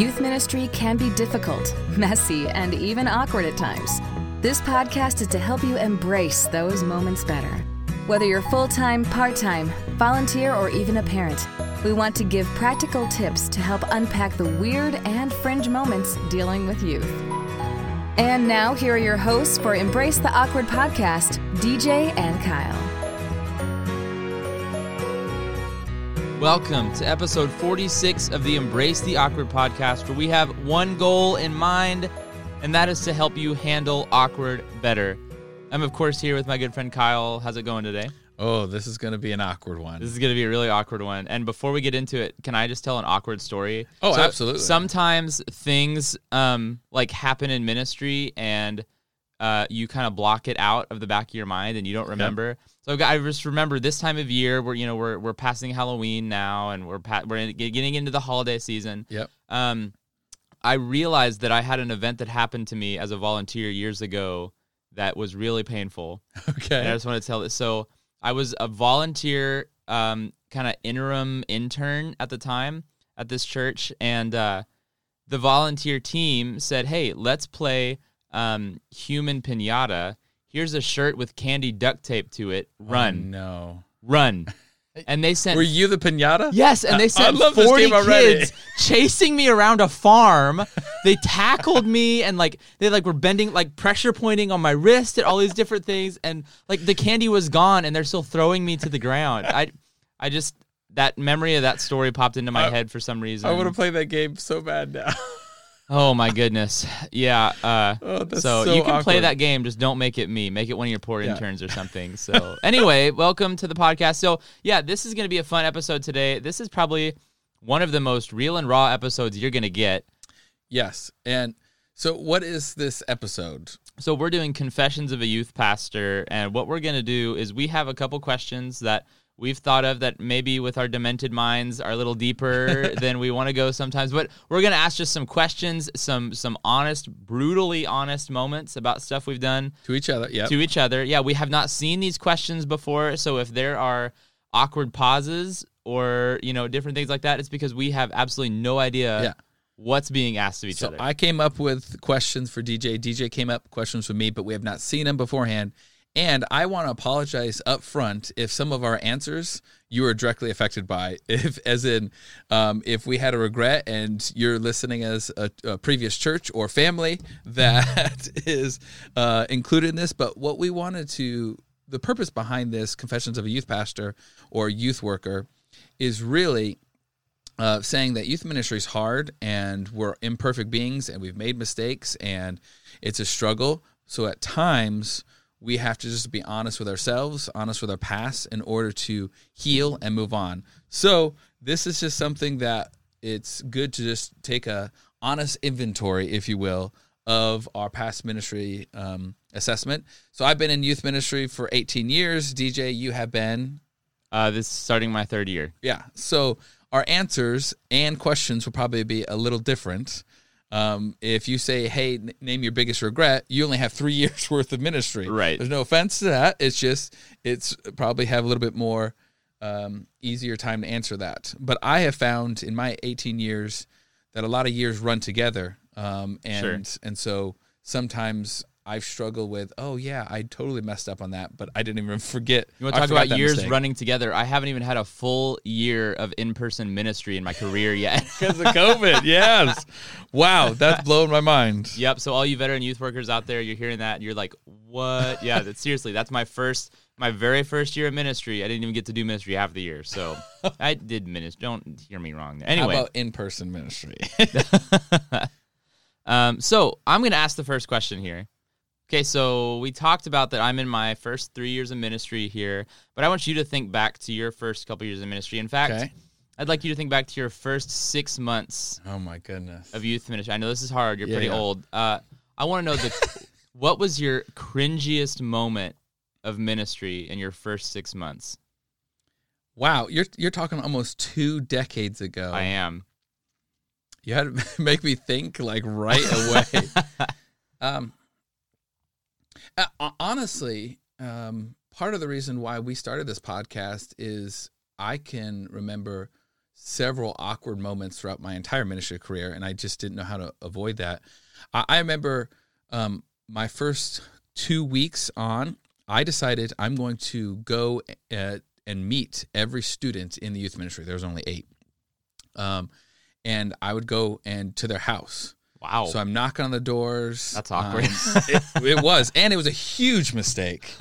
Youth ministry can be difficult, messy, and even awkward at times. This podcast is to help you embrace those moments better. Whether you're full time, part time, volunteer, or even a parent, we want to give practical tips to help unpack the weird and fringe moments dealing with youth. And now, here are your hosts for Embrace the Awkward podcast, DJ and Kyle. Welcome to episode 46 of the Embrace the Awkward podcast, where we have one goal in mind, and that is to help you handle awkward better. I'm, of course, here with my good friend Kyle. How's it going today? Oh, this is going to be an awkward one. This is going to be a really awkward one. And before we get into it, can I just tell an awkward story? Oh, absolutely. Sometimes things um, like happen in ministry and uh, you kind of block it out of the back of your mind and you don't remember. So I just remember this time of year where you know we're we're passing Halloween now and we're pa- we're getting into the holiday season. Yep. Um, I realized that I had an event that happened to me as a volunteer years ago that was really painful. Okay. And I just want to tell it. So I was a volunteer, um, kind of interim intern at the time at this church, and uh, the volunteer team said, "Hey, let's play um, human pinata. Here's a shirt with candy duct tape to it. Run, Oh, no. run." And they sent Were you the pinata? Yes, and they sent 40 kids chasing me around a farm. They tackled me and like they like were bending like pressure pointing on my wrist and all these different things and like the candy was gone and they're still throwing me to the ground. I I just that memory of that story popped into my I- head for some reason. I want to play that game so bad now. Oh my goodness. Yeah, uh Oh, so, so you can play that game, just don't make it me. Make it one of your poor Yeah. interns or something. So anyway, welcome to the podcast. So yeah, this is gonna be a fun episode today. This is probably one of the most real and raw episodes you're gonna get. yes. And so, what is this episode? So we're doing Confessions of a Youth Pastor, and what we're gonna do is we have a couple questions that we've thought of that maybe with our demented minds are a little deeper than we want to go sometimes. But we're gonna ask just some questions, some some honest, brutally honest moments about stuff we've done To each other. yeah to each other. Yeah, we have not seen these questions before, so if there are awkward pauses or you know different things like that, it's because we have absolutely no idea Yeah. what's being asked of each so, other. I came up with questions for DJ. DJ came up questions for me, but we have not seen them beforehand. And I want to apologize up front if some of our answers you were directly affected by. If, as in, um, if we had a regret and you're listening as a, a previous church or family that is uh, included in this. But what we wanted to, the purpose behind this Confessions of a Youth Pastor or Youth Worker is really uh, saying that youth ministry is hard and we're imperfect beings and we've made mistakes and it's a struggle. So at times we have to just be honest with ourselves, honest with our past in order to heal and move on. So this is just something that it's good to just take a honest inventory, if you will, of our past ministry um, assessment. So I've been in youth ministry for 18 years. DJ, you have been uh, this is starting my third year. yeah. So our answers and questions will probably be a little different. Um, if you say, "Hey, n- name your biggest regret," you only have three years worth of ministry. Right. There's no offense to that. It's just it's probably have a little bit more um, easier time to answer that. But I have found in my 18 years that a lot of years run together, um, and and so sometimes I've struggled with, oh yeah, I totally messed up on that, but I didn't even forget. You want to talk about years mistake. running together? I haven't even had a full year of in-person ministry in my career yet. because of COVID. yes. Wow, that's blowing my mind. yep. So all you veteran youth workers out there, you're hearing that, and you're like, "What?" Yeah. That's seriously. That's my first, my very first year of ministry. I didn't even get to do ministry half the year, so I did ministry. Don't hear me wrong. Anyway, How about in-person ministry? Um, so I'm going to ask the first question here. Okay, so we talked about that I'm in my first three years of ministry here, but I want you to think back to your first couple years of ministry. In fact, Okay. I'd like you to think back to your first six months oh my goodness. of youth ministry. I know this is hard. You're Yeah, pretty yeah. old. Uh, I want to know the what was your cringiest moment of ministry in your first six months? Wow, you're you're talking almost two decades ago. I am. You had to make me think like right away. um, uh, honestly, um, part of the reason why we started this podcast is I can remember several awkward moments throughout my entire ministry career, and I just didn't know how to avoid that. I, I remember um, my first two weeks on, I decided I'm going to go uh, and meet every student in the youth ministry. There was only eight, um, and I would go and to their house. Wow. So I'm knocking on the doors. That's awkward. Um, it, it was, and it was a huge mistake.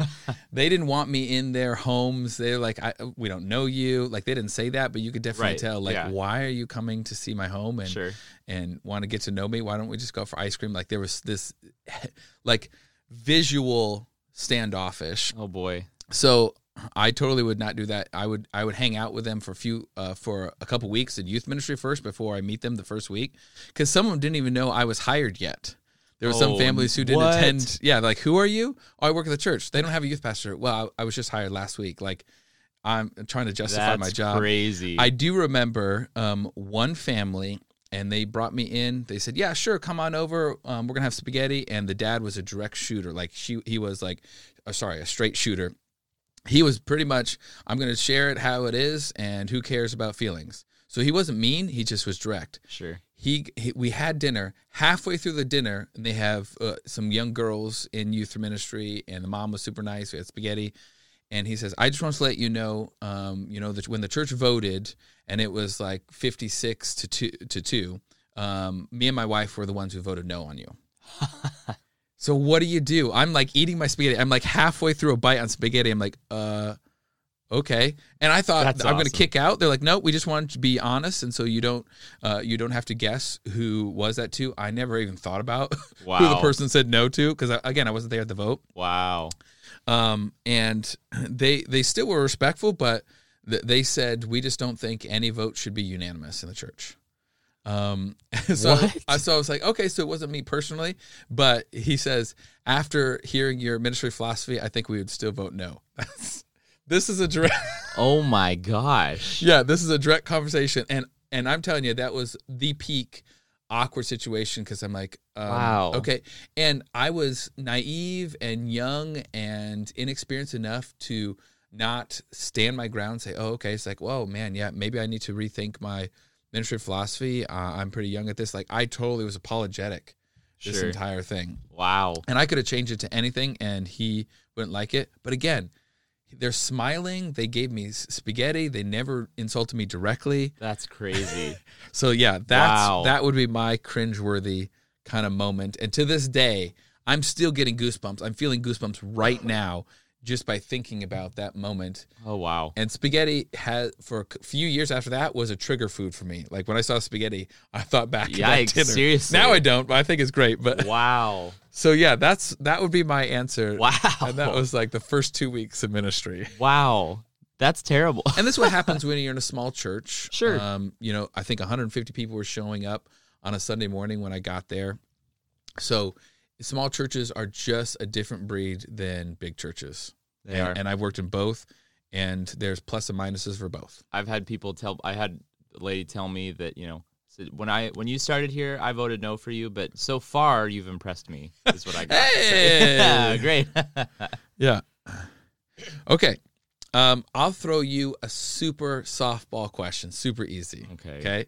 they didn't want me in their homes. They're like, I, "We don't know you." Like they didn't say that, but you could definitely Right, tell. Like, yeah. why are you coming to see my home and Sure. and want to get to know me? Why don't we just go for ice cream? Like there was this, like, visual standoffish oh boy. so I totally would not do that. I would I would hang out with them for a few uh, for a couple weeks in youth ministry first before I meet them the first week because some of them didn't even know I was hired yet. There were some Oh, families who didn't what? attend. Yeah, like who are you? Oh, I work at the church. They don't have a youth pastor. Well, I, I was just hired last week. Like I'm trying to justify That's my job. crazy. I do remember um, one family, and they brought me in. They said, "Yeah, sure, come on over. Um, we're gonna have spaghetti." And the dad was a direct shooter. Like she, he was like, uh, sorry, a straight shooter. He was pretty much, "I'm gonna share it how it is, and who cares about feelings." So he wasn't mean. He just was direct sure. he, he we had dinner halfway through the dinner and they have uh, some young girls in youth ministry and the mom was super nice we had spaghetti and he says i just want to let you know um, you know that when the church voted and it was like 56 to 2 to 2 um, me and my wife were the ones who voted no on you so what do you do? I'm like eating my spaghetti. I'm like halfway through a bite on spaghetti. I'm like uh okay. And i thought That's i'm going to kick out. They're like no we just wanted to be honest. And so you don't uh, you don't have to guess who was that to. I never even thought about who the person said no to because again i wasn't there at the vote. Wow. um, and they they still were respectful but th- they said we just don't think any vote should be unanimous in the church um, so, What? I, so I was like, okay, so it wasn't me personally, but he says, after hearing your ministry philosophy, I think we would still vote no. this is a direct, Oh my gosh. yeah, this is a direct conversation. And, and I'm telling you, that was the peak awkward situation because I'm like, um, Wow. okay. And I was naive and young and inexperienced enough to not stand my ground and say, oh, okay. It's like, whoa, man, yeah, maybe I need to rethink my ministry of philosophy. Uh, I'm pretty young at this. Like, I totally was apologetic this Sure. entire thing. Wow. And I could have changed it to anything and he wouldn't like it. But again, they're smiling. They gave me spaghetti. They never insulted me directly. That's crazy. So yeah, that's Wow. that would be my cringeworthy kind of moment. And to this day, I'm still getting goosebumps. I'm feeling goosebumps right now just by thinking about that moment. Oh wow. And spaghetti had for a few years after that was a trigger food for me. Like when I saw spaghetti, I thought back to that Yikes, dinner. seriously? Now I don't, but I think it's great. But Wow. so yeah, that's that would be my answer. Wow. And that was like the first two weeks of ministry. Wow. That's terrible. And this is what happens when you're in a small church. Sure. Um, you know, I think 150 people were showing up on a Sunday morning when I got there. So small churches are just a different breed than big churches. They and, are. and I've worked in both, and there's plus and minuses for both. I've had people tell. I had a lady tell me that you know when I when you started here, I voted no for you, but so far you've impressed me. Is what I got. Hey! yeah, great. Yeah. Okay. Um, I'll throw you a super softball question, super easy. Okay. Okay.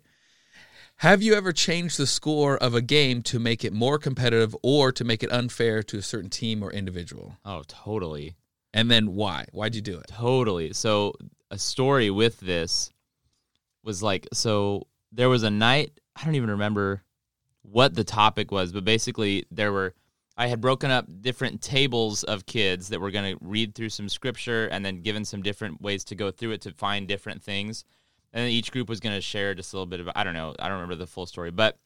Have you ever changed the score of a game to make it more competitive or to make it unfair to a certain team or individual? oh, totally. And then why? Why'd you do it? Totally. So a story with this was like so there was a night I don't even remember what the topic was, but basically there were I had broken up different tables of kids that were going to read through some scripture and then given some different ways to go through it to find different things. And then each group was going to share just a little bit of I don't know, I don't remember the full story, but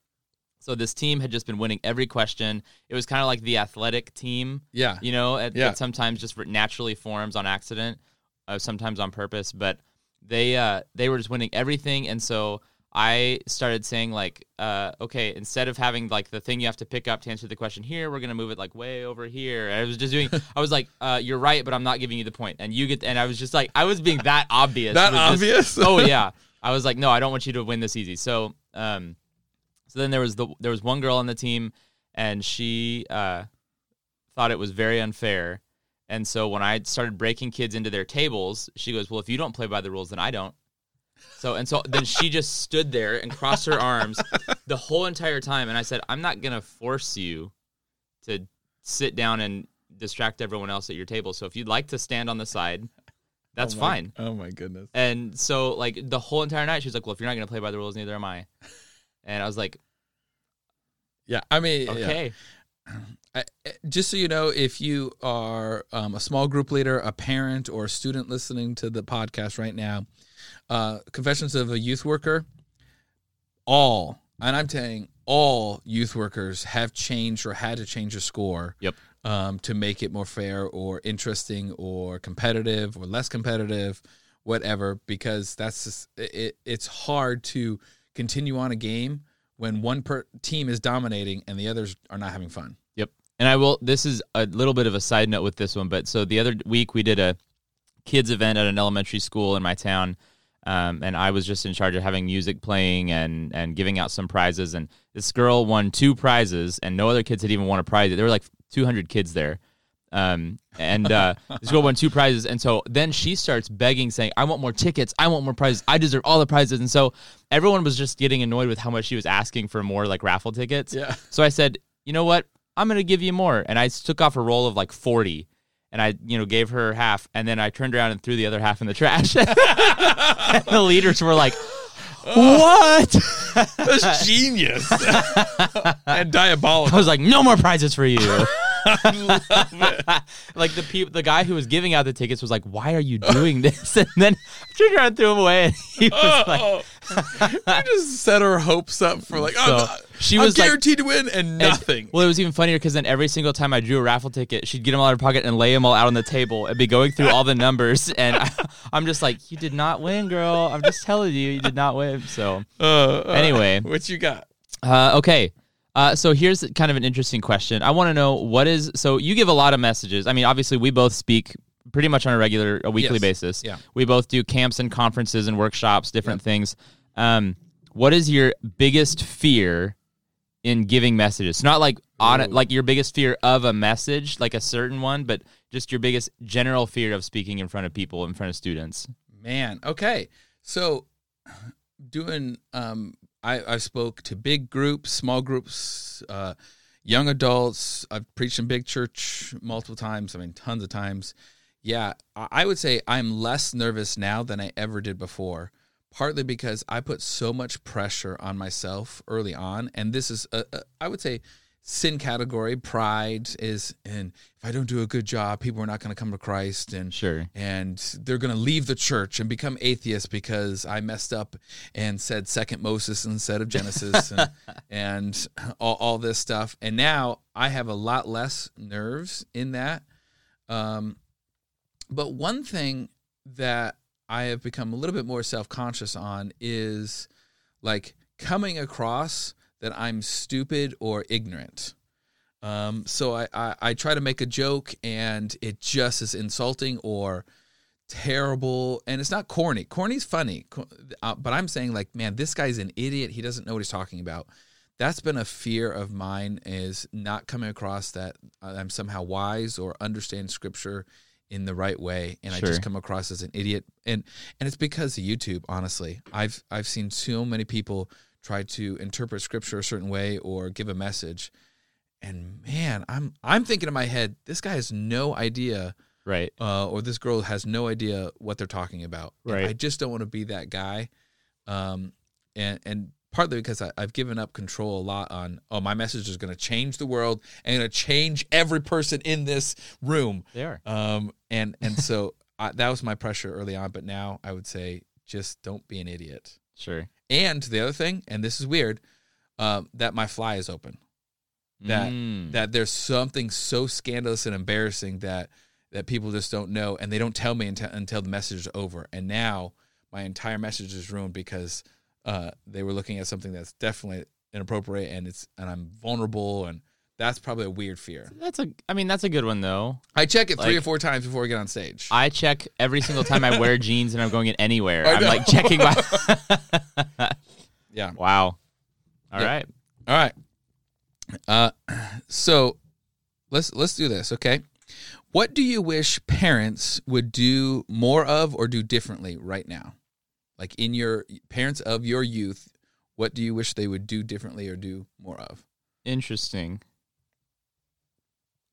so this team had just been winning every question. It was kind of like the athletic team Yeah. you know, it, Yeah. sometimes just naturally forms on accident, uh, sometimes on purpose. But they uh, they were just winning everything, and so I started saying like, uh, okay, instead of having like the thing you have to pick up to answer the question here, we're gonna move it like way over here. And I was just doing, I was like, uh, you're right, but I'm not giving you the point, and you get, and I was just like, I was being that obvious, That obvious? oh yeah, I was like, no, I don't want you to win this easy. So, um, so then there was the there was one girl on the team, and she uh, thought it was very unfair. And so when I started breaking kids into their tables, she goes, "Well, if you don't play by the rules, then I don't." So and so then she just stood there and crossed her arms the whole entire time. And I said, I'm not gonna force you to sit down and distract everyone else at your table. So if you'd like to stand on the side, that's Oh my- fine. Oh my goodness. And so like the whole entire night, she was like, "Well, if you're not gonna play by the rules, neither am I." And I was like, Yeah, I mean, "Okay, I, I- just so you know, if you are um, a small group leader, a parent, or a student listening to the podcast right now, uh, Confessions of a Youth Worker, all, and I'm saying all youth workers have changed or had to change a score Yep. um, to make it more fair or interesting or competitive or less competitive, whatever, because that's just, it, it's hard to continue on a game when one per- team is dominating and the others are not having fun. Yep. And I will. This is a little bit of a side note with this one, but so the other week we did a kids event at an elementary school in my town, um, and I was just in charge of having music playing and and giving out some prizes. And this girl won two prizes, and no other kids had even won a prize. There were like 200 kids there. Um, and uh, this girl won two prizes, and so then she starts begging, saying, "I want more tickets. I want more prizes. I deserve all the prizes." And so everyone was just getting annoyed with how much she was asking for more like raffle tickets. Yeah. So I said, you know what? I'm going to give you more. And I took off a roll of like 40 and I, you know, gave her half. And then I turned around and threw the other half in the trash. and the leaders were like, what? That's genius and diabolical." I was like, no more prizes for you. like the peop- the guy who was giving out the tickets was like, "Why are you doing this?" And then I turned around threw him away. And he was like, Oh, you just set her hopes up for like, oh, So, she I'm was like- guaranteed to win and And- nothing. well, it was even funnier because then every single time I drew a raffle ticket, she'd get them all out of her pocket and lay them all out on the table and be going through all the numbers. And I, I'm just like, you did not win, girl. I'm just telling you, you did not win. So, Uh, uh, Anyway. what you got? uh, okay. Uh, so here's kind of an interesting question. I want to know what is so you give a lot of messages. I mean, obviously we both speak pretty much on a regular, a weekly Yes. basis. Yeah. We both do camps and conferences and workshops, different things. Um, what is your biggest fear in giving messages? Not like on it, like your biggest fear of a message, like a certain one, but just your biggest general fear of speaking in front of people, in front of students. Man, okay. So doing um I I spoke to big groups, small groups, uh young adults. I've preached in big church multiple times, I mean tons of times. Yeah, I would say I'm less nervous now than I ever did before. Partly because I put so much pressure on myself early on, and this is, a, a, I would say, sin category. Pride is, and if I don't do a good job, people are not going to come to Christ, and Sure. and they're going to leave the church and become atheists because I messed up and said second Moses instead of Genesis and, and all, all this stuff. And now I have a lot less nerves in that. Um, but one thing that I have become a little bit more self conscious on is like coming across that I'm stupid or ignorant. Um, so I, I, I try to make a joke and it just is insulting or terrible. And it's not corny. Corny's funny. Uh, but I'm saying like, man, this guy's an idiot. He doesn't know what he's talking about. That's been a fear of mine is not coming across that I'm somehow wise or understand scripture in the right way and I just come across as an idiot and and it's because of YouTube honestly I've I've seen so many people try to interpret scripture a certain way or give a message and man I'm I'm thinking in my head this guy has no idea Right. uh, or this girl has no idea what they're talking about And Right. I just don't want to be that guy um and and partly because I, I've given up control a lot on oh my message is going to change the world and going to change every person in this room They are. um, and and so I, that was my pressure early on. But now I would say just don't be an idiot. Sure. And the other thing, and this is weird, um, that my fly is open. That Mm. that there's something so scandalous and embarrassing that that people just don't know, and they don't tell me until, until the message is over. And now my entire message is ruined because uh, they were looking at something that's definitely inappropriate, and it's and I'm vulnerable, and that's probably a weird fear. That's a. I mean, that's a good one though. I check it three Like- or four times before we get on stage. I check every single time I wear jeans and I'm going in anywhere. I I'm know. like checking my. yeah. wow. All Yeah. right. All right. Uh, so let's let's do this, okay? What do you wish parents would do more of or do differently right now? Like in your parents of your youth, what do you wish they would do differently or do more of? Interesting.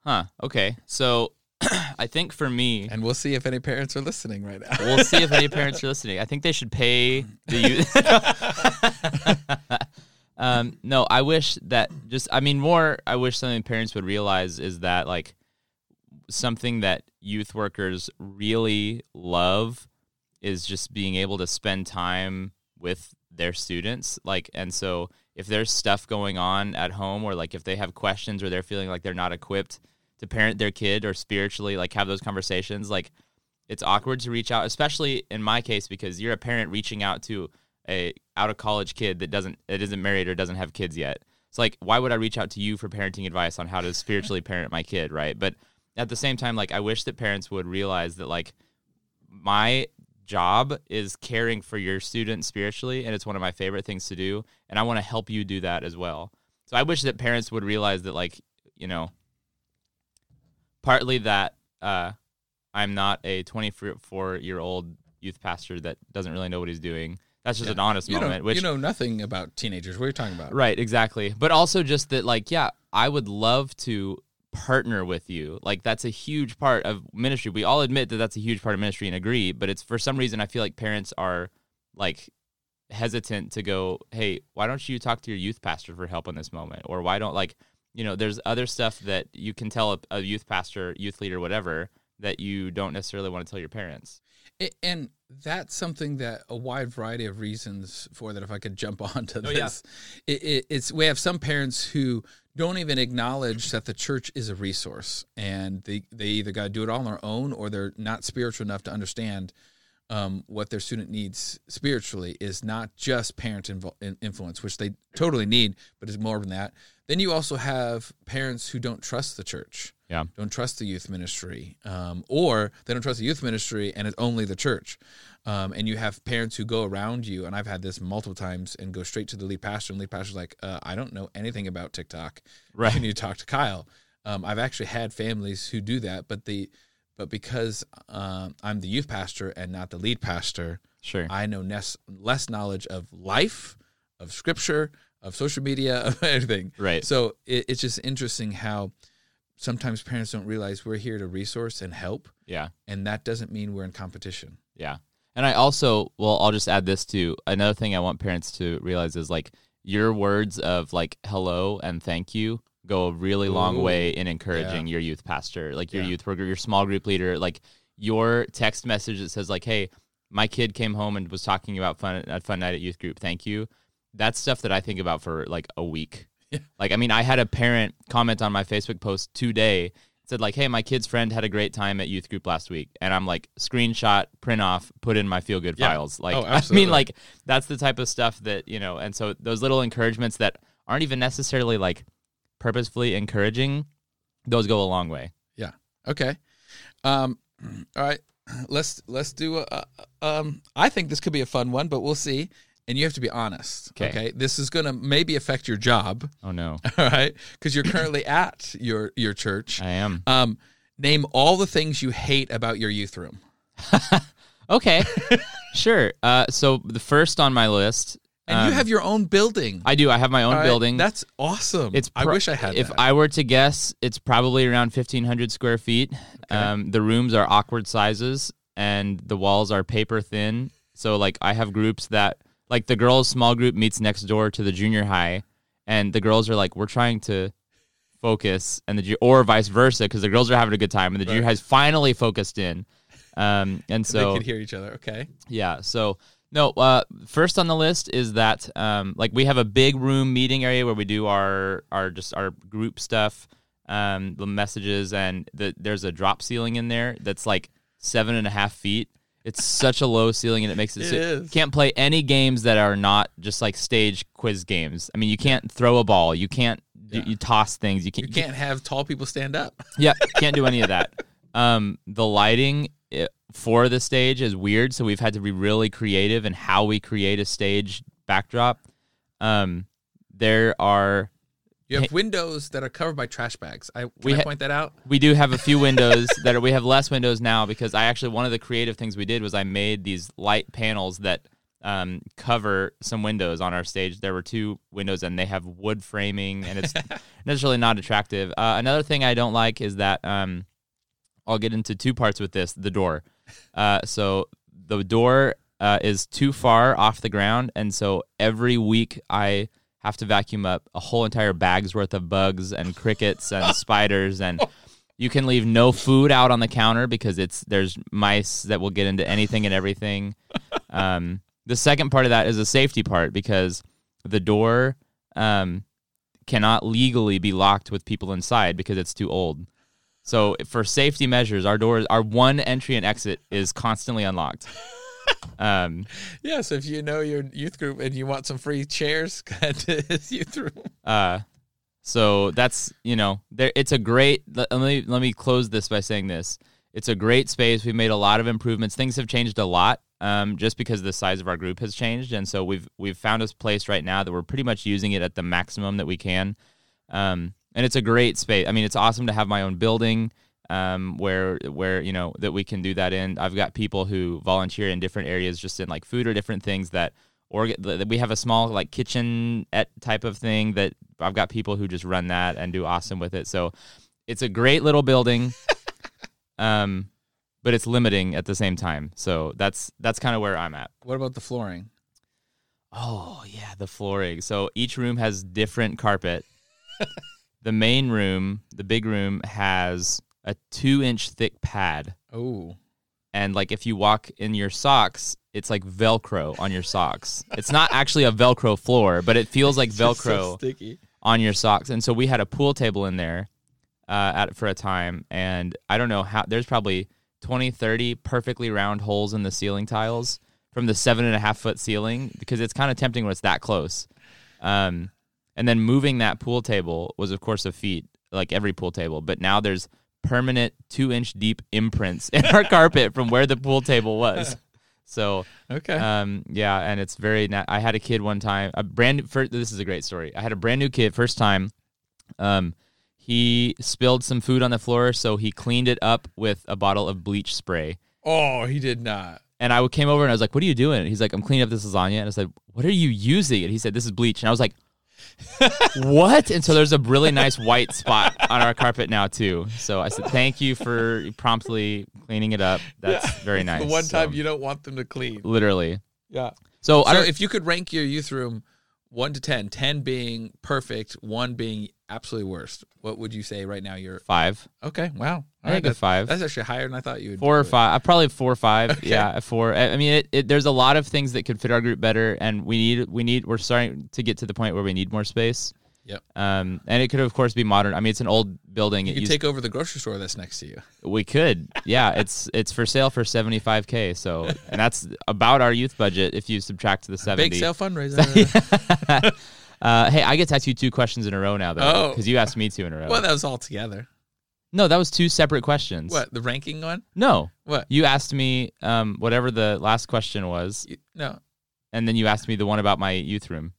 Huh. Okay. So I think for me, And we'll see if any parents are listening right now. we'll see if any parents are listening. I think they should pay the youth. um, no, I wish that just, I mean, more, I wish something parents would realize is that like something that youth workers really love is just being able to spend time with their students. Like, and so if there's stuff going on at home or like if they have questions or they're feeling like they're not equipped to parent their kid or spiritually like have those conversations, like it's awkward to reach out, especially in my case because you're a parent reaching out to a out of college kid that doesn't that isn't married or doesn't have kids yet. It's like why would I reach out to you for parenting advice on how to spiritually parent my kid, right? But at the same time, like I wish that parents would realize that like my job is caring for your student spiritually, and it's one of my favorite things to do, and I want to help you do that as well. So I wish that parents would realize that like you know partly that uh, I'm not a 24 year old youth pastor that doesn't really know what he's doing. That's just an honest You moment. which you know nothing about teenagers. What are you talking about? Right, exactly. But also just that like yeah, I would love to partner with you. Like that's a huge part of ministry. We all admit that that's a huge part of ministry and agree, but it's for some reason I feel like parents are like hesitant to go, "Hey, why don't you talk to your youth pastor for help in this moment?" Or why don't like, you know, there's other stuff that you can tell a, a youth pastor, youth leader, whatever, that you don't necessarily want to tell your parents. It, and that's something that a wide variety of reasons for that. If I could jump onto Oh, yeah. this, it, it, it's we have some parents who don't even acknowledge that the church is a resource, and they they either got to do it all on their own, or they're not spiritual enough to understand um, what their student needs spiritually is not just parent invo- influence, which they totally need, but is more than that. Then you also have parents who don't trust the church Yeah. don't trust the youth ministry, um, or they don't trust the youth ministry and it's only the church. Um, and you have parents who go around you, and I've had this multiple times, and go straight to the lead pastor, and lead pastor's like, uh, "I don't know anything about TikTok. Right. You need to talk to Kyle." Um, I've actually had families who do that, but the but because um, I'm the youth pastor and not the lead pastor, Sure. I know less less knowledge of life, of scripture, of social media, of everything. Right. So it, it's just interesting how sometimes parents don't realize we're here to resource and help, yeah. and that doesn't mean we're in competition. Yeah. And I also, well, I'll just add this too. Another thing I want parents to realize is like your words of like hello and thank you go a really long Ooh. way in encouraging your youth pastor, like your Yeah. youth worker, your small group leader, like your text message that says like, "Hey, my kid came home and was talking about fun at fun night at youth group. Thank you." That's stuff that I think about for like a week. Yeah. Like, I mean, I had a parent comment on my Facebook post today said like, "Hey, my kid's friend had a great time at youth group last week," and I'm like, screenshot, print off, put in my feel good Yeah. files. Like, Oh, I mean, like that's the type of stuff that you know. And so those little encouragements that aren't even necessarily like purposefully encouraging, those go a long way. Yeah. Okay. Um, all right. Let's let's do a, a- um. I think this could be a fun one, but we'll see. And you have to be honest. 'Kay. Okay. This is gonna maybe affect your job. Oh no, All right, because you're currently at your your church. I am Um, name all the things you hate about your youth room. okay. sure. Uh, so the first on my list, And um, you have your own building. I do. I have my own right, building. That's awesome. It's I wish I had If that. I were to guess, it's probably around fifteen hundred square feet. Um, the rooms are awkward sizes, and the walls are paper thin. So like, I have groups that like the girls' small group meets next door to the junior high, and the girls are like, we're trying to focus, and the or vice versa because the girls are having a good time, and the junior Right. high's finally focused in. Um, and so they so could hear each other. Okay. yeah. So no, uh, first on the list is that um, like we have a big room meeting area where we do our our just our group stuff, um, the messages, and the, there's a drop ceiling in there that's like seven and a half feet. It's such a low ceiling, and it makes it, It so can't play any games that are not just like stage quiz games. I mean, you can't throw a ball, you can't Yeah. you toss things, you can't You can't have tall people stand up. yeah, can't do any of that. Um, the lighting for the stage is weird, so we've had to be really creative in how we create a stage backdrop. Um, there are You have windows that are covered by trash bags. I We I ha- point that out. we do have a few windows that are, we have less windows now because I actually one of the creative things we did was I made these light panels that um, cover some windows on our stage. There were two windows, and they have wood framing, and it's necessarily not attractive. Uh, another thing I don't like is that um, I'll get into two parts with this: the door. Uh, so the door uh, is too far off the ground, and so every week I have to vacuum up a whole entire bag's worth of bugs and crickets and spiders and you can leave no food out on the counter because it's there's mice that will get into anything and everything. Um, the second part of that is a safety part because the door um, cannot legally be locked with people inside because it's too old. So for safety measures, our doors, our one entry and exit is constantly unlocked. Um, Yeah, so if you know your youth group and you want some free chairs, go ahead to his youth room. Uh, so that's you know there. It's a great. Let let me let me close this by saying this. It's a great space. We've made a lot of improvements. Things have changed a lot, um, just because the size of our group has changed, and so we've we've found a place right now that we're pretty much using it at the maximum that we can. Um, and it's a great space. I mean, it's awesome to have my own building um, where where you know that we can do that in. I've got people who volunteer in different areas, just in like food or different things that. Or that we have a small like kitchen type of thing that I've got people who just run that and do awesome with it. So it's a great little building, um, but it's limiting at the same time. So that's that's kind of where I'm at. What about the flooring? Oh yeah, the flooring. So each room has different carpet. the main room, the big room, has a two inch thick pad. Oh, And like if you walk in your socks, it's like Velcro on your socks. It's not actually a Velcro floor, but it feels like so Velcro sticky. on your socks. And so we had a pool table in there uh, at for a time, and I don't know how. There's probably 20, 30 perfectly round holes in the ceiling tiles from the seven and a half foot ceiling because it's kind of tempting when it's that close. Um, and then moving that pool table was, of course, a feat, like every pool table. But now there's permanent two inch deep imprints in our carpet from where the pool table was. So Okay. um, yeah, and it's very. Na- I had a kid one time. A brand. First, this is a great story. I had a brand new kid first time. Um, he spilled some food on the floor, so he cleaned it up with a bottle of bleach spray. oh, he did not. And I came over and I was like, "What are you doing?" And he's like, "I'm cleaning up this lasagna." And I said, "What are you using?" And he said, "This is bleach." And I was like, "What?" And so there's a really nice white spot on our carpet now too. So I said, "Thank you for promptly cleaning it up. That's very nice." The one So, time you don't want them to clean. literally. Yeah. So, I So if you could rank your youth room one to 10, 10 being perfect, one being absolutely worst, what would you say right now? You're five. okay. Wow. I think a five. That's actually higher than I thought you would. four or it. five. Uh, probably four or five. Okay. Yeah, four. I I mean, it, it, there's a lot of things that could fit our group better, and we need we need we're starting to get to the point where we need more space. Yep. Um, and it could of course be modern. I mean, it's an old building. You could used- take over the grocery store that's next to you. we could. Yeah, it's it's for sale for seventy five k. So, and that's about our youth budget if you subtract the seventy. Big sale fundraiser. Uh, hey, I get to ask you two questions in a row now, though, Oh. because you asked me two in a row. well, that was all together. no, that was two separate questions. What the ranking one? No, What? you asked me um, whatever the last question was. You, no. and then you asked me the one about my youth room.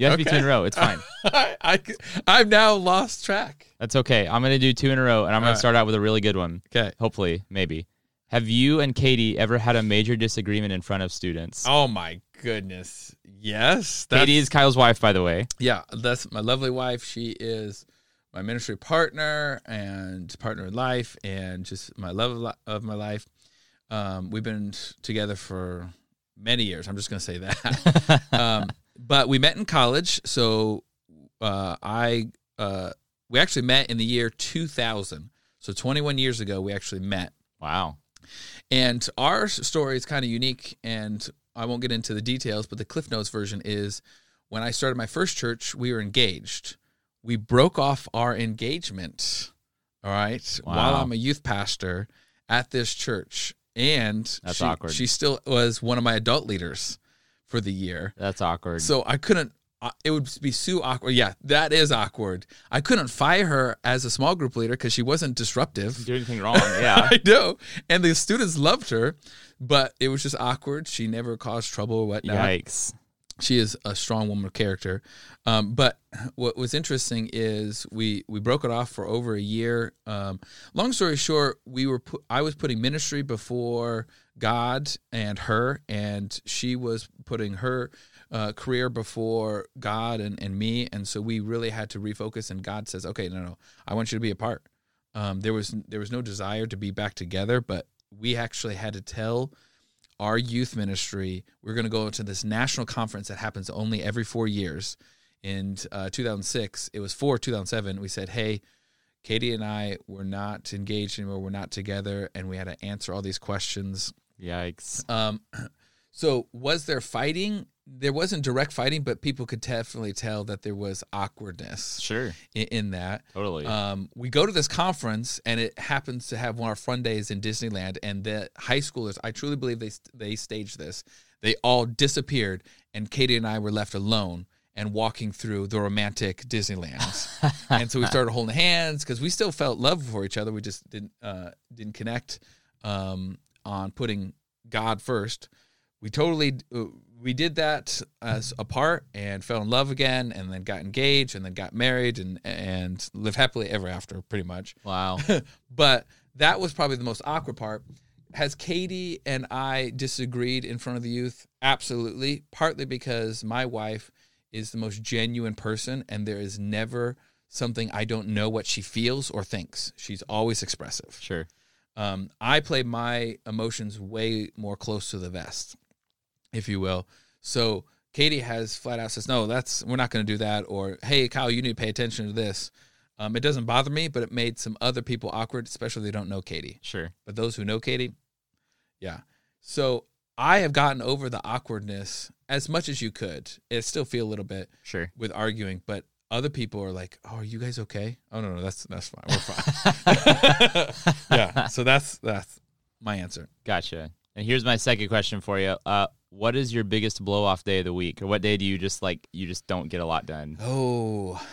You have to be two in a row. It's fine. I, I I've now lost track. That's okay. I'm gonna do two in a row, and I'm gonna start out with a really good one. Okay. Hopefully, maybe. Have you and Katie ever had a major disagreement in front of students? Oh my goodness. Yes. Katie is Kyle's wife, by the way. yeah, that's my lovely wife. She is my ministry partner and partner in life, and just my love of, li- of my life. Um, we've been together for many years. I'm just going to say that. um, but we met in college, so uh, I uh, we actually met in the year 2000. So 21 years ago, we actually met. Wow. And our story is kind of unique, and I won't get into the details, but the Cliff Notes version is when I started my first church, we were engaged. We broke off our engagement, all right, Wow. while I'm a youth pastor at this church. And That's she, awkward. she still was one of my adult leaders for the year. That's awkward. So I couldn't. uh, It would be so awkward. Yeah, that is awkward. I couldn't fire her as a small group leader because she wasn't disruptive. do anything wrong? Yeah. I know. And the students loved her, but it was just awkward. She never caused trouble or whatnot. Yikes. She is a strong woman of character. Um, but what was interesting is we we broke it off for over a year. Um, long story short, we were pu- I was putting ministry before God and her, and she was putting her uh, career before God and, and me, and so we really had to refocus. And God says, "Okay, no, no, I want you to be apart." Um, there was there was no desire to be back together, but we actually had to tell our youth ministry we're going to go to this national conference that happens only every four years. In uh, 2006, it was for 2007. We said, "Hey, Katie and I were not engaged anymore. We're not together, and we had to answer all these questions." Yikes. Um, so was there fighting? There wasn't direct fighting, but people could definitely tell that there was awkwardness Sure. in, in that. Totally. Um, we go to this conference, and it happens to have one of our fun days in Disneyland. And the high schoolers, I truly believe they they staged this. They all disappeared, and Katie and I were left alone and walking through the romantic Disneylands. and so we started holding hands because we still felt love for each other. We just didn't uh, didn't connect um, on putting God first. We totally uh, we did that as apart and fell in love again, and then got engaged, and then got married, and and lived happily ever after, pretty much. wow. but that was probably the most awkward part. Has Katie and I disagreed in front of the youth? Absolutely. Partly because my wife is the most genuine person, and there is never something I don't know what she feels or thinks. She's always expressive. Sure. Um, I play my emotions way more close to the vest, if you will. So Katie has flat out says, "No, that's we're not going to do that," or "Hey, Kyle, you need to pay attention to this." Um, it doesn't bother me, but it made some other people awkward, especially they don't know Katie. Sure. But those who know Katie, yeah. So I have gotten over the awkwardness as much as you could. It still feel a little bit Sure. with arguing, but other people are like, "Oh, are you guys okay?" Oh no, no, that's that's fine. We're fine. yeah. So that's that's my answer. Gotcha. And here's my second question for you. Uh, what is your biggest blow off day of the week, or what day do you just like you just don't get a lot done? Oh,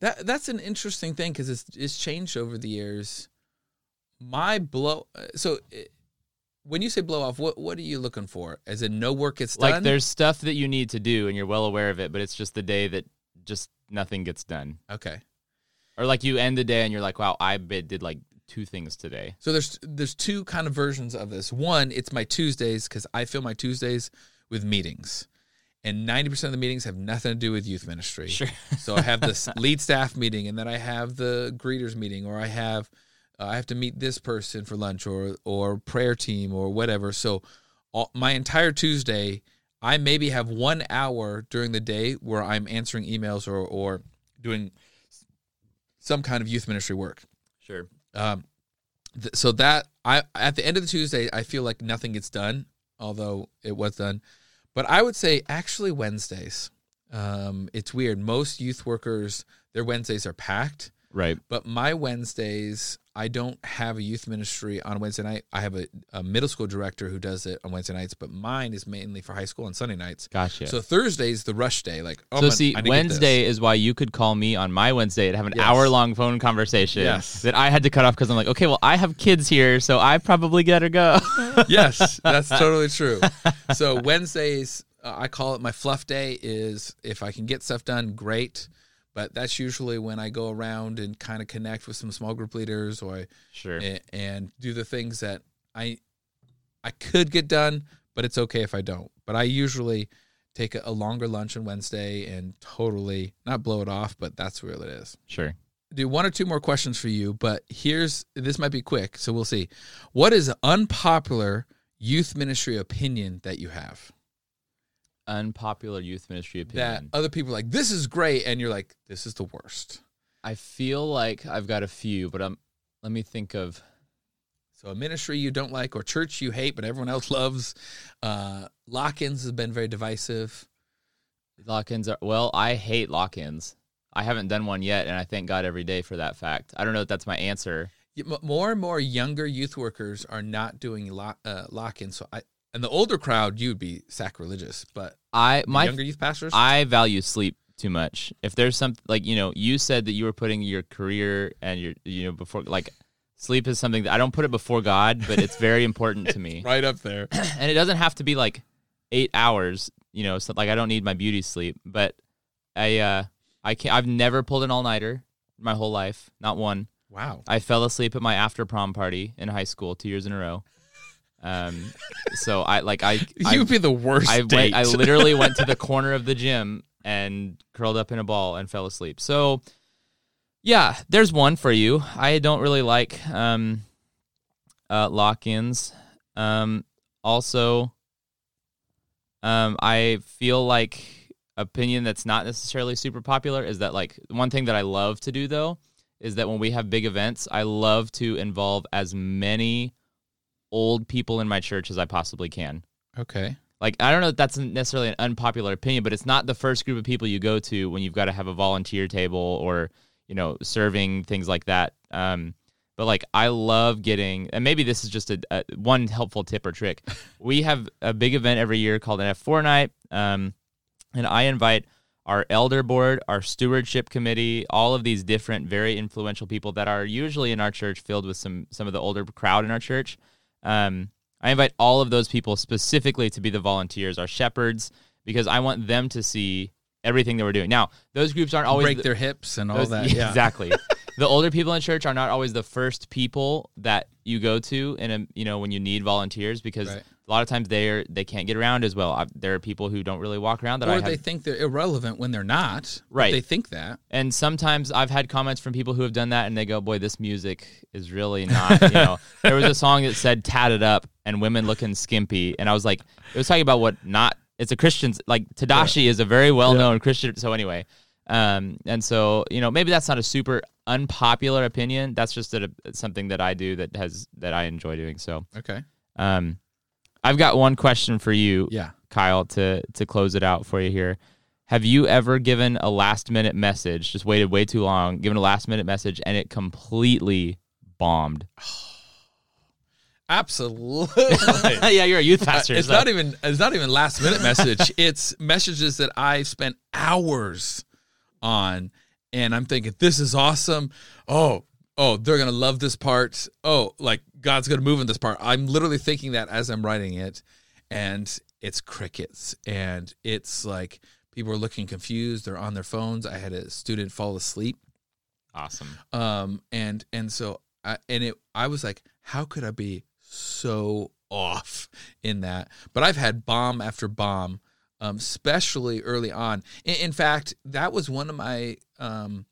that that's an interesting thing because it's it's changed over the years. My blow. So eh, when you say blow off, what what are you looking for? As in no work gets done. Like there's stuff that you need to do, and you're well aware of it, but it's just the day that just nothing gets done, okay. or like you end the day and you're like, wow, I did like two things today. So there's there's two kind of versions of this. One, it's my Tuesdays because I fill my Tuesdays with meetings, and ninety percent of the meetings have nothing to do with youth ministry. Sure. so I have this lead staff meeting, and then I have the greeters meeting, or I have uh, I have to meet this person for lunch, or or prayer team, or whatever. So all, my entire Tuesday, I maybe have one hour during the day where I'm answering emails or or doing some kind of youth ministry work. Sure. Um, th- so that I at the end of the Tuesday, I feel like nothing gets done, although it was done. But I would say actually Wednesdays. Um, it's weird. Most youth workers, their Wednesdays are packed, Right. but my Wednesdays, I don't have a youth ministry on Wednesday night. I have a, a middle school director who does it on Wednesday nights, but mine is mainly for high school on Sunday nights. Gotcha. So Thursday's the rush day. Like, oh, so man, see, I need to. Wednesday is why you could call me on my Wednesday and have an Yes. hour long phone conversation Yes. that I had to cut off because I'm like, okay, well, I have kids here, so I probably gotta go. yes, that's totally true. So Wednesdays, uh, I call it my fluff day. Is if I can get stuff done, great. But that's usually when I go around and kind of connect with some small group leaders, or sure. a- and do the things that I I could get done, but it's okay if I don't. But I usually take a, a longer lunch on Wednesday and totally not blow it off, but that's where it is Sure. do one or two more questions for you, but here's this might be quick, so we'll see. What is an unpopular youth ministry opinion that you have Unpopular youth ministry opinion. that other people are like this is great, and you're like this is the worst? I feel like I've got a few, but um, let me think of. So a ministry you don't like or church you hate, but everyone else loves. Uh, lock-ins has been very divisive. Lock-ins are well. I hate lock-ins. I haven't done one yet, and I thank God every day for that fact. I don't know if that's my answer. More and more younger youth workers are not doing lock, uh, lock-ins. So I and the older crowd, you'd be sacrilegious, but I my younger youth pastors, I value sleep too much. If there's something like you know, you said that you were putting your career and your you know before like sleep is something that I don't put it before God, but it's very important to me. right up there. and it doesn't have to be like eight hours. you know, so, like I don't need my beauty sleep, but I uh I can't. I've never pulled an all nighter my whole life, not one. Wow. I fell asleep at my after prom party in high school two years in a row. Um, so I like I I, you would be the worst I date. went I literally went to the corner of the gym and curled up in a ball and fell asleep. So yeah, there's one for you. I don't really like um uh lock-ins. Um also um I feel like opinion that's not necessarily super popular is that like one thing that I love to do though is that when we have big events, I love to involve as many old people in my church as I possibly can. okay. Like I don't know if that's necessarily an unpopular opinion, but it's not the first group of people you go to when you've got to have a volunteer table or you know serving things like that. Um, but like I love getting, and maybe this is just a, a one helpful tip or trick. we have a big event every year called an F4 night, um, and I invite our elder board, our stewardship committee, all of these different very influential people that are usually in our church, filled with some some of the older crowd in our church. Um, I invite all of those people specifically to be the volunteers, our shepherds, because I want them to see everything that we're doing. Now, those groups aren't always Break the- their hips and all those- that. Yeah. Exactly. the older people in church are not always the first people that you go to in a you know when you need volunteers because Right. A lot of times they're they can't get around as well. I, there are people who don't really walk around that I Or have they think they're irrelevant when they're not. Right. They think that. and sometimes I've had comments from people who have done that, and they go, "Boy, this music is really not." You know, there was a song that said "tatted up" and women looking skimpy, and I was like, it was talking about what not. It's a Christian like Tadashi is a very well known Christian. So anyway, um, and so you know maybe that's not a super unpopular opinion. That's just a, something that I do that has that I enjoy doing. So Okay. um, I've got one question for you, Yeah. Kyle, to to close it out for you here. Have you ever given a last minute message, just waited way too long, given a last minute message, and it completely bombed? Absolutely. yeah, you're a youth uh, pastor. it's so- not even it's not even last minute message. it's messages that I've spent hours on and I'm thinking this is awesome. Oh, oh, they're going to love this part. Oh, like God's going to move in this part. I'm literally thinking that as I'm writing it and it's crickets and it's like people are looking confused, they're on their phones. I had a student fall asleep awesome. um and and so I, and it i was like how could i be so off in that but i've had bomb after bomb um especially early on in, in fact that was one of my um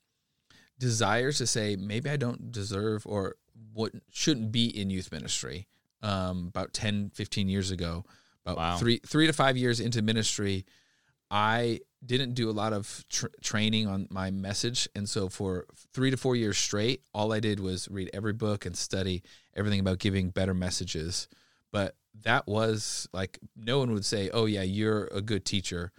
desires to say maybe i don't deserve or what shouldn't be in youth ministry um about 10 15 years ago about Wow. three three to five years into ministry I didn't do a lot of tr- training on my message, and so for three to four years straight, all I did was read every book and study everything about giving better messages. But that was like no one would say, "Oh yeah, you're a good teacher."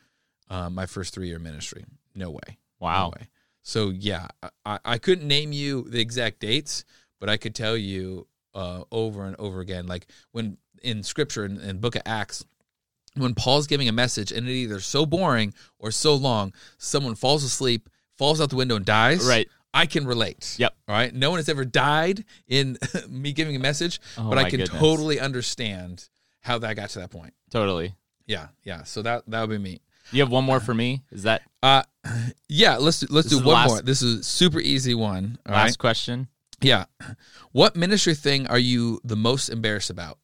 Uh, my first three year ministry, no way, Wow. no way. So yeah, I, I couldn't name you the exact dates, but I could tell you uh, over and over again, like when in Scripture in, in Book of Acts when Paul's giving a message and it either so boring or so long, someone falls asleep, falls out the window and dies. Right. I can relate. Yep. All right. No one has ever died in me giving a message, Oh but I can goodness. totally understand how that got to that point. Totally. Yeah. Yeah. So that that would be me. You have one more for me? Is that Uh yeah, let's do, let's This do one last- more. This is a super easy one. All right. last question? Yeah. What ministry thing are you the most embarrassed about?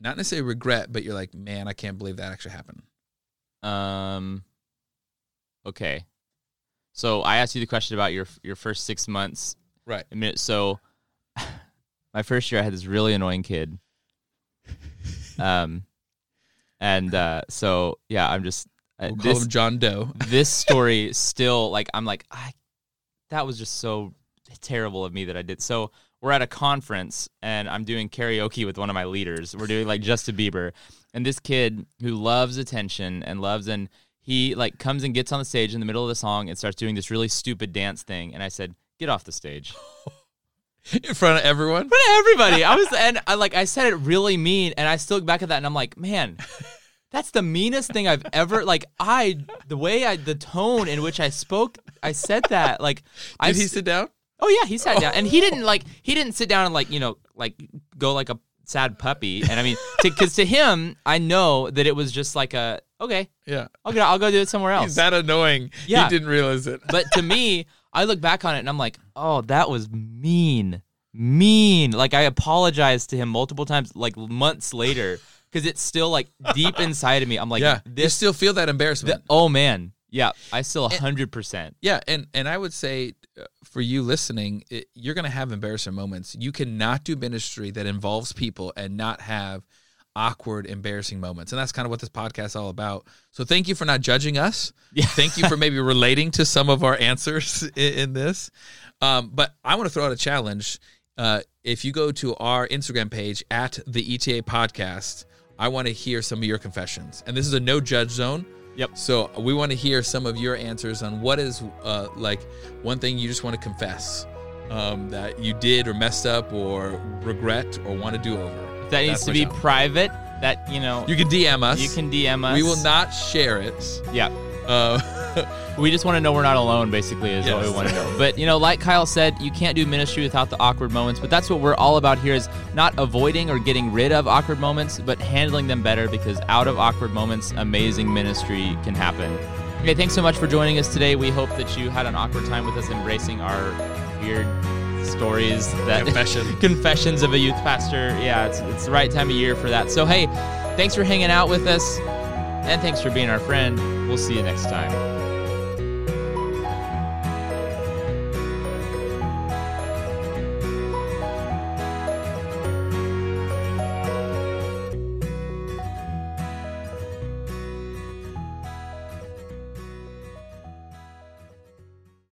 Not necessarily regret, but you're like, man, I can't believe that actually happened. Um. Okay. So I asked you the question about your your first six months Right. So my first year, I had this really annoying kid. Um, and uh, so yeah, I'm just uh, We'll this John Doe. this story still like I'm like I that was just so terrible of me that I did. So we're at a conference and I'm doing karaoke with one of my leaders. We're doing like Justin Bieber, and this kid who loves attention and loves and he like comes and gets on the stage in the middle of the song and starts doing this really stupid dance thing. And I said, "Get off the stage." in front of everyone. In front of everybody. I was and I like I said it really mean, and I still look back at that and I'm like, man, that's the meanest thing I've ever like. I the way I the tone in which I spoke, I said that like I Did he sit down? Oh yeah, he sat down and he didn't like he didn't sit down and like you know like go like a sad puppy. And I mean, because to, him, I know that it was just like a okay, Yeah. I'll go, I'll go do it somewhere else. He's that annoying. Yeah. He didn't realize it. but to me, I look back on it and I'm like, oh, that was mean, mean. Like I apologized to him multiple times, like months later, because it's still like deep inside of me. I'm like, yeah. You still feel that embarrassment. oh man, yeah, I still hundred percent. Yeah, and and I would say uh, for you listening, it, you're going to have embarrassing moments. You cannot do ministry that involves people and not have awkward, embarrassing moments, and that's kind of what this podcast is all about. So thank you for not judging us. Yeah. Thank you for maybe relating to some of our answers in, in this. Um, but I want to throw out a challenge. Uh, if you go to our Instagram page at the ETA Podcast, I want to hear some of your confessions, and this is a no judge zone. Yep. So we want to hear some of your answers on what is uh, like one thing you just want to confess um, that you did or messed up or regret or want to do over. That needs to be private. That you know, You can DM us. you can DM us. We will not share it. Yeah. Uh, We just want to know we're not alone, basically, is what we want to know. But, you know, like Kyle said, you can't do ministry without the awkward moments. But that's what we're all about here is not avoiding or getting rid of awkward moments, but handling them better because out of awkward moments, amazing ministry can happen. Okay, thanks so much for joining us today. We hope that you had an awkward time with us embracing our weird stories that Confession. confessions of a youth pastor. Yeah, it's, it's the right time of year for that. So, hey, thanks for hanging out with us and thanks for being our friend. We'll see you next time.